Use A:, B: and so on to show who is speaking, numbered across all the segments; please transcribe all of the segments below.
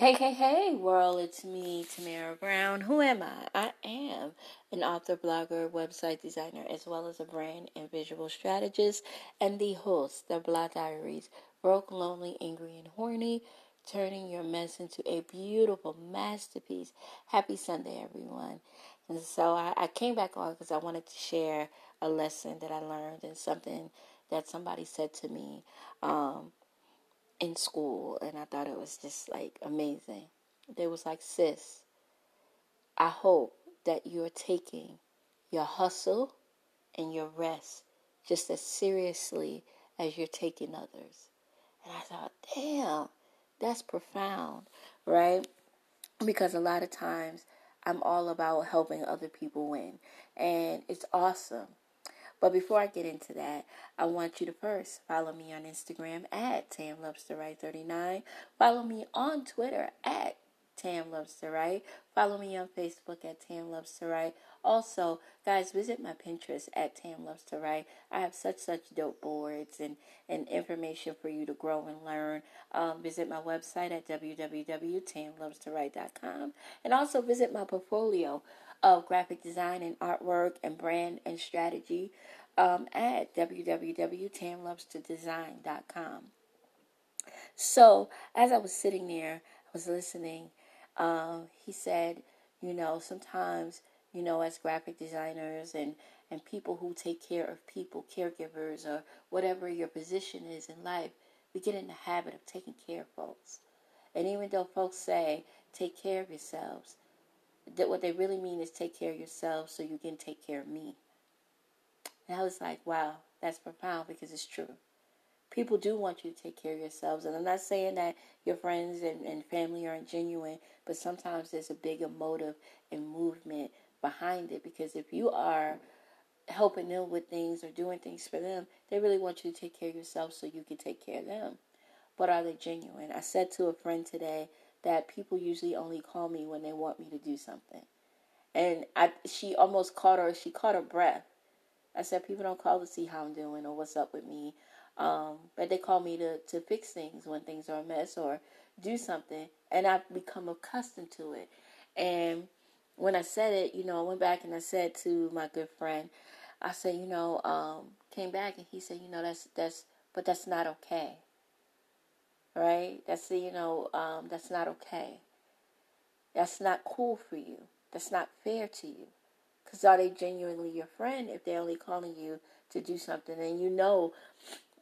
A: Hey, hey, hey, world, it's me, Tamara Brown. Who am I? I am an author, blogger, website designer, as well as a brand and visual strategist, and the host of Blah Diaries Broke, Lonely, Angry, and Horny, turning your mess into a beautiful masterpiece. Happy Sunday, everyone. And so I, I came back on because I wanted to share a lesson that I learned and something that somebody said to me. Um, in school and I thought it was just like amazing. They was like, sis, I hope that you're taking your hustle and your rest just as seriously as you're taking others. And I thought, damn, that's profound, right? Because a lot of times I'm all about helping other people win. And it's awesome. But before I get into that, I want you to first follow me on Instagram at Tam Loves to Write 39. Follow me on Twitter at Tam. Follow me on Facebook at Tam. Also, guys, visit my Pinterest at Tam. I have such such dope boards and, and information for you to grow and learn. Um, visit my website at www.tamlovestowrite.com and also visit my portfolio of graphic design and artwork and brand and strategy um, at www.tamlovestodesign.com. So, as I was sitting there, I was listening. Um, he said, you know, sometimes, you know, as graphic designers and, and people who take care of people, caregivers, or whatever your position is in life, we get in the habit of taking care of folks. And even though folks say, take care of yourselves, that what they really mean is take care of yourself so you can take care of me. And I was like, wow, that's profound because it's true. People do want you to take care of yourselves. And I'm not saying that your friends and, and family aren't genuine, but sometimes there's a bigger motive and movement behind it because if you are helping them with things or doing things for them, they really want you to take care of yourself so you can take care of them. But are they genuine? I said to a friend today, that people usually only call me when they want me to do something. And I, she almost caught her, she caught her breath. I said, people don't call to see how I'm doing or what's up with me. Um, but they call me to, to fix things when things are a mess or do something. And I've become accustomed to it. And when I said it, you know, I went back and I said to my good friend, I said, you know, um, came back and he said, you know, that's, that's, but that's not okay right? That's you know, um, that's not okay. That's not cool for you. That's not fair to you. Because are they genuinely your friend if they're only calling you to do something? And you know,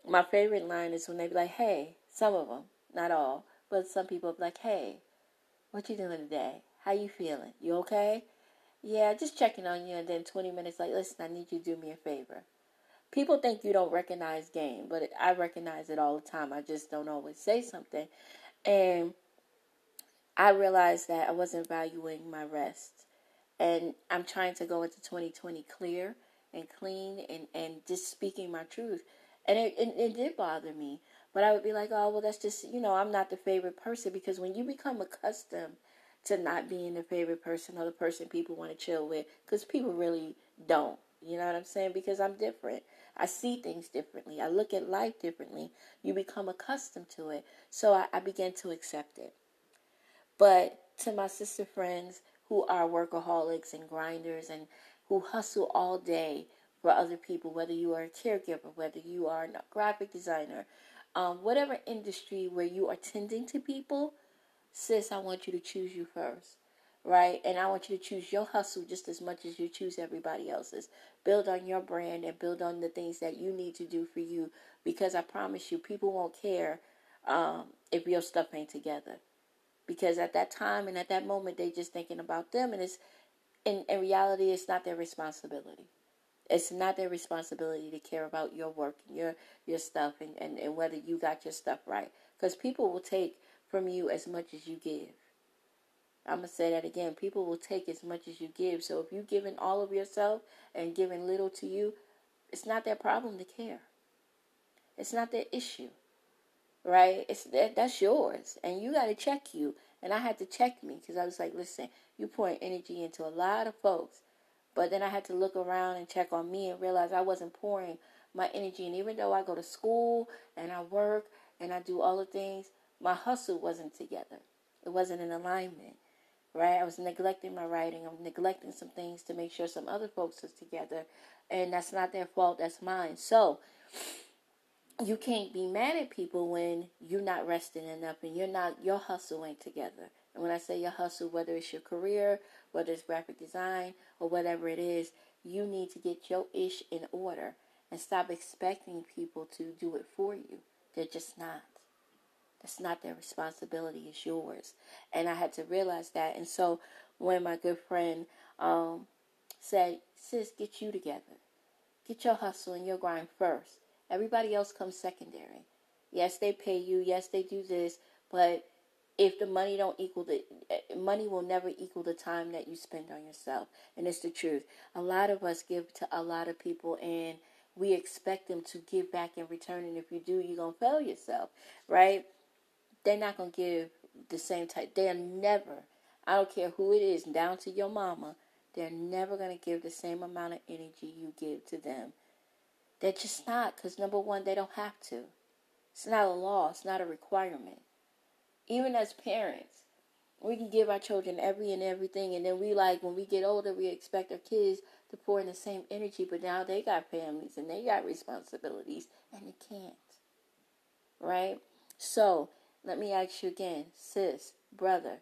A: my favorite line is when they be like, "Hey," some of them, not all, but some people be like, "Hey, what you doing today? How you feeling? You okay?" Yeah, just checking on you. And then 20 minutes like, listen, I need you to do me a favor people think you don't recognize game, but I recognize it all the time. I just don't always say something. And I realized that I wasn't valuing my rest. And I'm trying to go into 2020 clear and clean and, and just speaking my truth. And it, it, it did bother me. But I would be like, oh, well, that's just, you know, I'm not the favorite person because when you become accustomed to not being the favorite person or the person people want to chill with, because people really don't. You know what I'm saying? Because I'm different. I see things differently. I look at life differently. You become accustomed to it. So I, I began to accept it. But to my sister friends who are workaholics and grinders and who hustle all day for other people, whether you are a caregiver, whether you are a graphic designer, um, whatever industry where you are tending to people, sis, I want you to choose you first right? And I want you to choose your hustle just as much as you choose everybody else's. Build on your brand and build on the things that you need to do for you because I promise you, people won't care um, if your stuff ain't together. Because at that time and at that moment, they're just thinking about them, and it's in, in reality, it's not their responsibility. It's not their responsibility to care about your work and your your stuff and, and, and whether you got your stuff right. Because people will take from you as much as you give. I'm going to say that again. People will take as much as you give. So if you're giving all of yourself and giving little to you, it's not their problem to care. It's not their issue. Right? It's that that's yours. And you got to check you. And I had to check me because I was like, listen, you pouring energy into a lot of folks. But then I had to look around and check on me and realize I wasn't pouring my energy. And even though I go to school and I work and I do all the things, my hustle wasn't together It wasn't in alignment, right? I was neglecting my writing. I'm neglecting some things to make sure some other folks is together, and that's not their fault. That's mine. So you can't be mad at people when you're not resting enough and you're not your hustle ain't together. And when I say your hustle, whether it's your career, whether it's graphic design or whatever it is, you need to get your ish in order and stop expecting people to do it for you. They're just not. That's not their responsibility, it's yours. And I had to realize that. And so when my good friend um, said, Sis, get you together, get your hustle and your grind first. Everybody else comes secondary. Yes, they pay you. Yes, they do this. But if the money don't equal the eh, money will never equal the time that you spend on yourself and it's the truth a lot of us give to a lot of people and we expect them to give back in return and if you do you're gonna fail yourself right they're not gonna give the same type they're never i don't care who it is down to your mama they're never gonna give the same amount of energy you give to them they're just not because number one they don't have to it's not a law it's not a requirement even as parents, we can give our children every and everything, and then we like when we get older, we expect our kids to pour in the same energy, but now they got families and they got responsibilities, and they can't. Right? So, let me ask you again, sis, brother,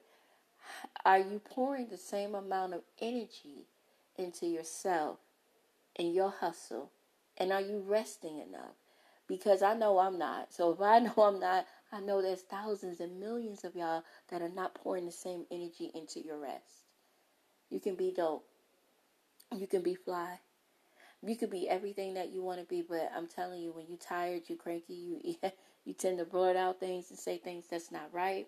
A: are you pouring the same amount of energy into yourself and your hustle? And are you resting enough? Because I know I'm not. So if I know I'm not, I know there's thousands and millions of y'all that are not pouring the same energy into your rest. You can be dope. You can be fly. You could be everything that you want to be, but I'm telling you, when you're tired, you're cranky, you you tend to blurt out things and say things that's not right.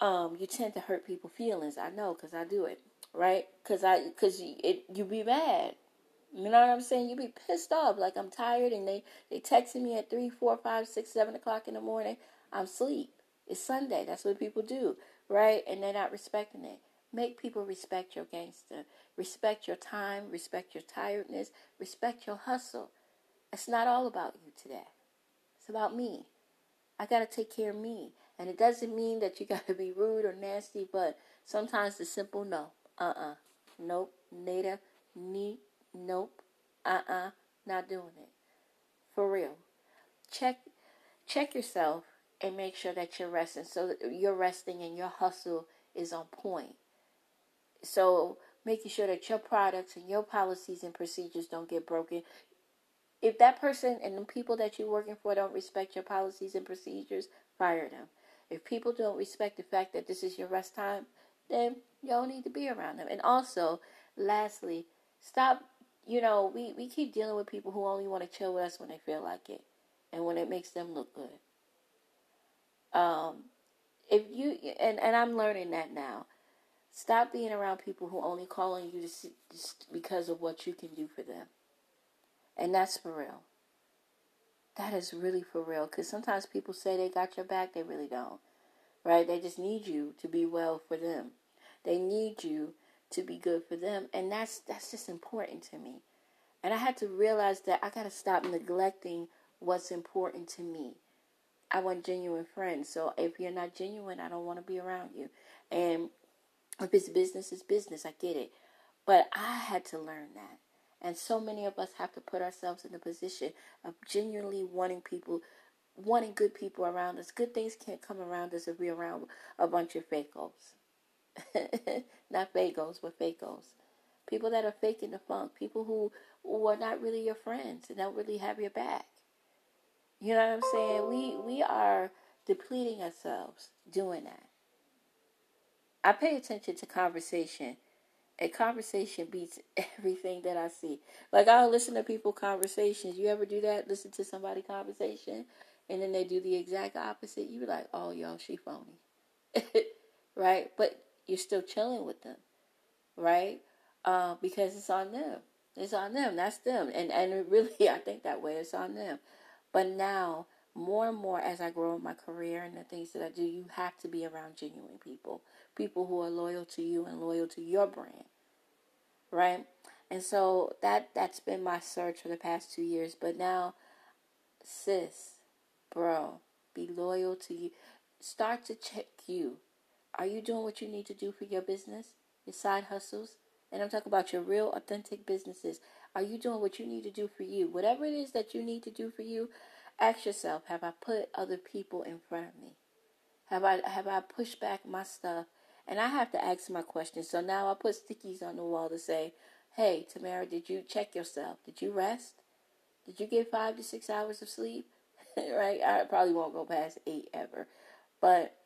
A: Um, you tend to hurt people's feelings. I know, cause I do it, right? Cause I, cause it, you be mad. You know what I'm saying? You be pissed off, like I'm tired, and they they texting me at three, four, five, six, seven o'clock in the morning. I'm asleep. It's Sunday. That's what people do, right? And they're not respecting it. Make people respect your gangster. Respect your time. Respect your tiredness. Respect your hustle. It's not all about you today. It's about me. I gotta take care of me, and it doesn't mean that you gotta be rude or nasty, but sometimes the simple no. Uh uh Nope. Nada. Neat Nope. Uh-uh. Not doing it. For real. Check check yourself and make sure that you're resting so that you're resting and your hustle is on point. So making sure that your products and your policies and procedures don't get broken. If that person and the people that you're working for don't respect your policies and procedures, fire them. If people don't respect the fact that this is your rest time, then you don't need to be around them. And also, lastly, stop you know, we, we keep dealing with people who only want to chill with us when they feel like it and when it makes them look good. Um, if you and and I'm learning that now. Stop being around people who only call on you just because of what you can do for them, and that's for real. That is really for real because sometimes people say they got your back, they really don't, right? They just need you to be well for them. They need you to be good for them and that's that's just important to me and i had to realize that i got to stop neglecting what's important to me i want genuine friends so if you're not genuine i don't want to be around you and if it's business it's business i get it but i had to learn that and so many of us have to put ourselves in the position of genuinely wanting people wanting good people around us good things can't come around us if we're around a bunch of fakos not fagos, but fakos. People that are faking the funk. People who, who are not really your friends and don't really have your back. You know what I'm saying? We we are depleting ourselves doing that. I pay attention to conversation. And conversation beats everything that I see. Like I'll listen to people conversations. You ever do that? Listen to somebody conversation and then they do the exact opposite. You be like, oh yo, she phony. right? But you're still chilling with them, right? Uh, because it's on them. It's on them. That's them. And and really, I think that way. It's on them. But now, more and more, as I grow in my career and the things that I do, you have to be around genuine people, people who are loyal to you and loyal to your brand, right? And so that that's been my search for the past two years. But now, sis, bro, be loyal to you. Start to check you Are you doing what you need to do for your business, your side hustles? And I'm talking about your real, authentic businesses. Are you doing what you need to do for you? Whatever it is that you need to do for you, ask yourself, have I put other people in front of me? Have I have I pushed back my stuff? And I have to ask my questions. So now I put stickies on the wall to say, Hey, Tamara, did you check yourself? Did you rest? Did you get five to six hours of sleep? right? I probably won't go past eight ever. But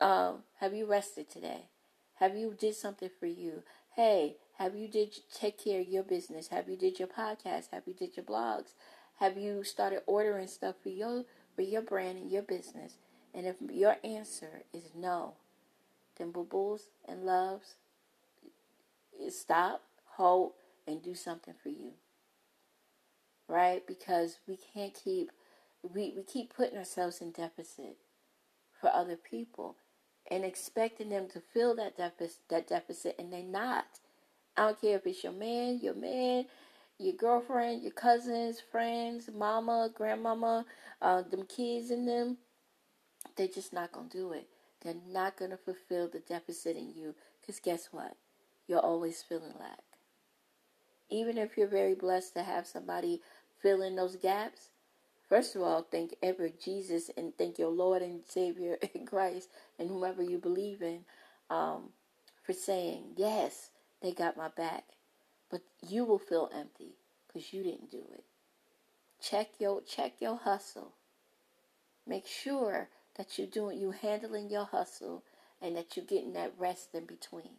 A: um, have you rested today? Have you did something for you? Hey, have you did take care of your business? Have you did your podcast? Have you did your blogs? Have you started ordering stuff for your for your brand and your business? And if your answer is no, then boos and loves, eh, stop, hold, and do something for you. Right? Because we can't keep we, we keep putting ourselves in deficit for other people and expecting them to fill that deficit that deficit and they're not. I don't care if it's your man, your man, your girlfriend, your cousins, friends, mama, grandmama, uh, them kids and them. They're just not gonna do it. They're not gonna fulfill the deficit in you. Cause guess what? You're always feeling lack. Even if you're very blessed to have somebody fill in those gaps, First of all, thank ever Jesus and thank your Lord and Savior and Christ and whomever you believe in um, for saying, yes, they got my back. But you will feel empty because you didn't do it. Check your check your hustle. Make sure that you're doing you handling your hustle and that you're getting that rest in between.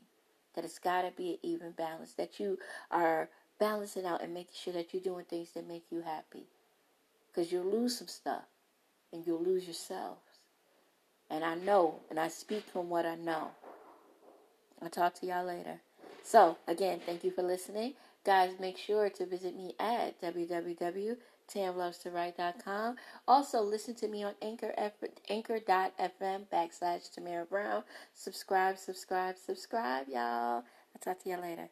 A: That it's gotta be an even balance. That you are balancing out and making sure that you're doing things that make you happy. Because you'll lose some stuff and you'll lose yourselves. And I know, and I speak from what I know. I'll talk to y'all later. So, again, thank you for listening. Guys, make sure to visit me at www.tamlovestowrite.com. Also, listen to me on Anchor, anchor.fm backslash Tamara Brown. Subscribe, subscribe, subscribe, y'all. I'll talk to y'all later.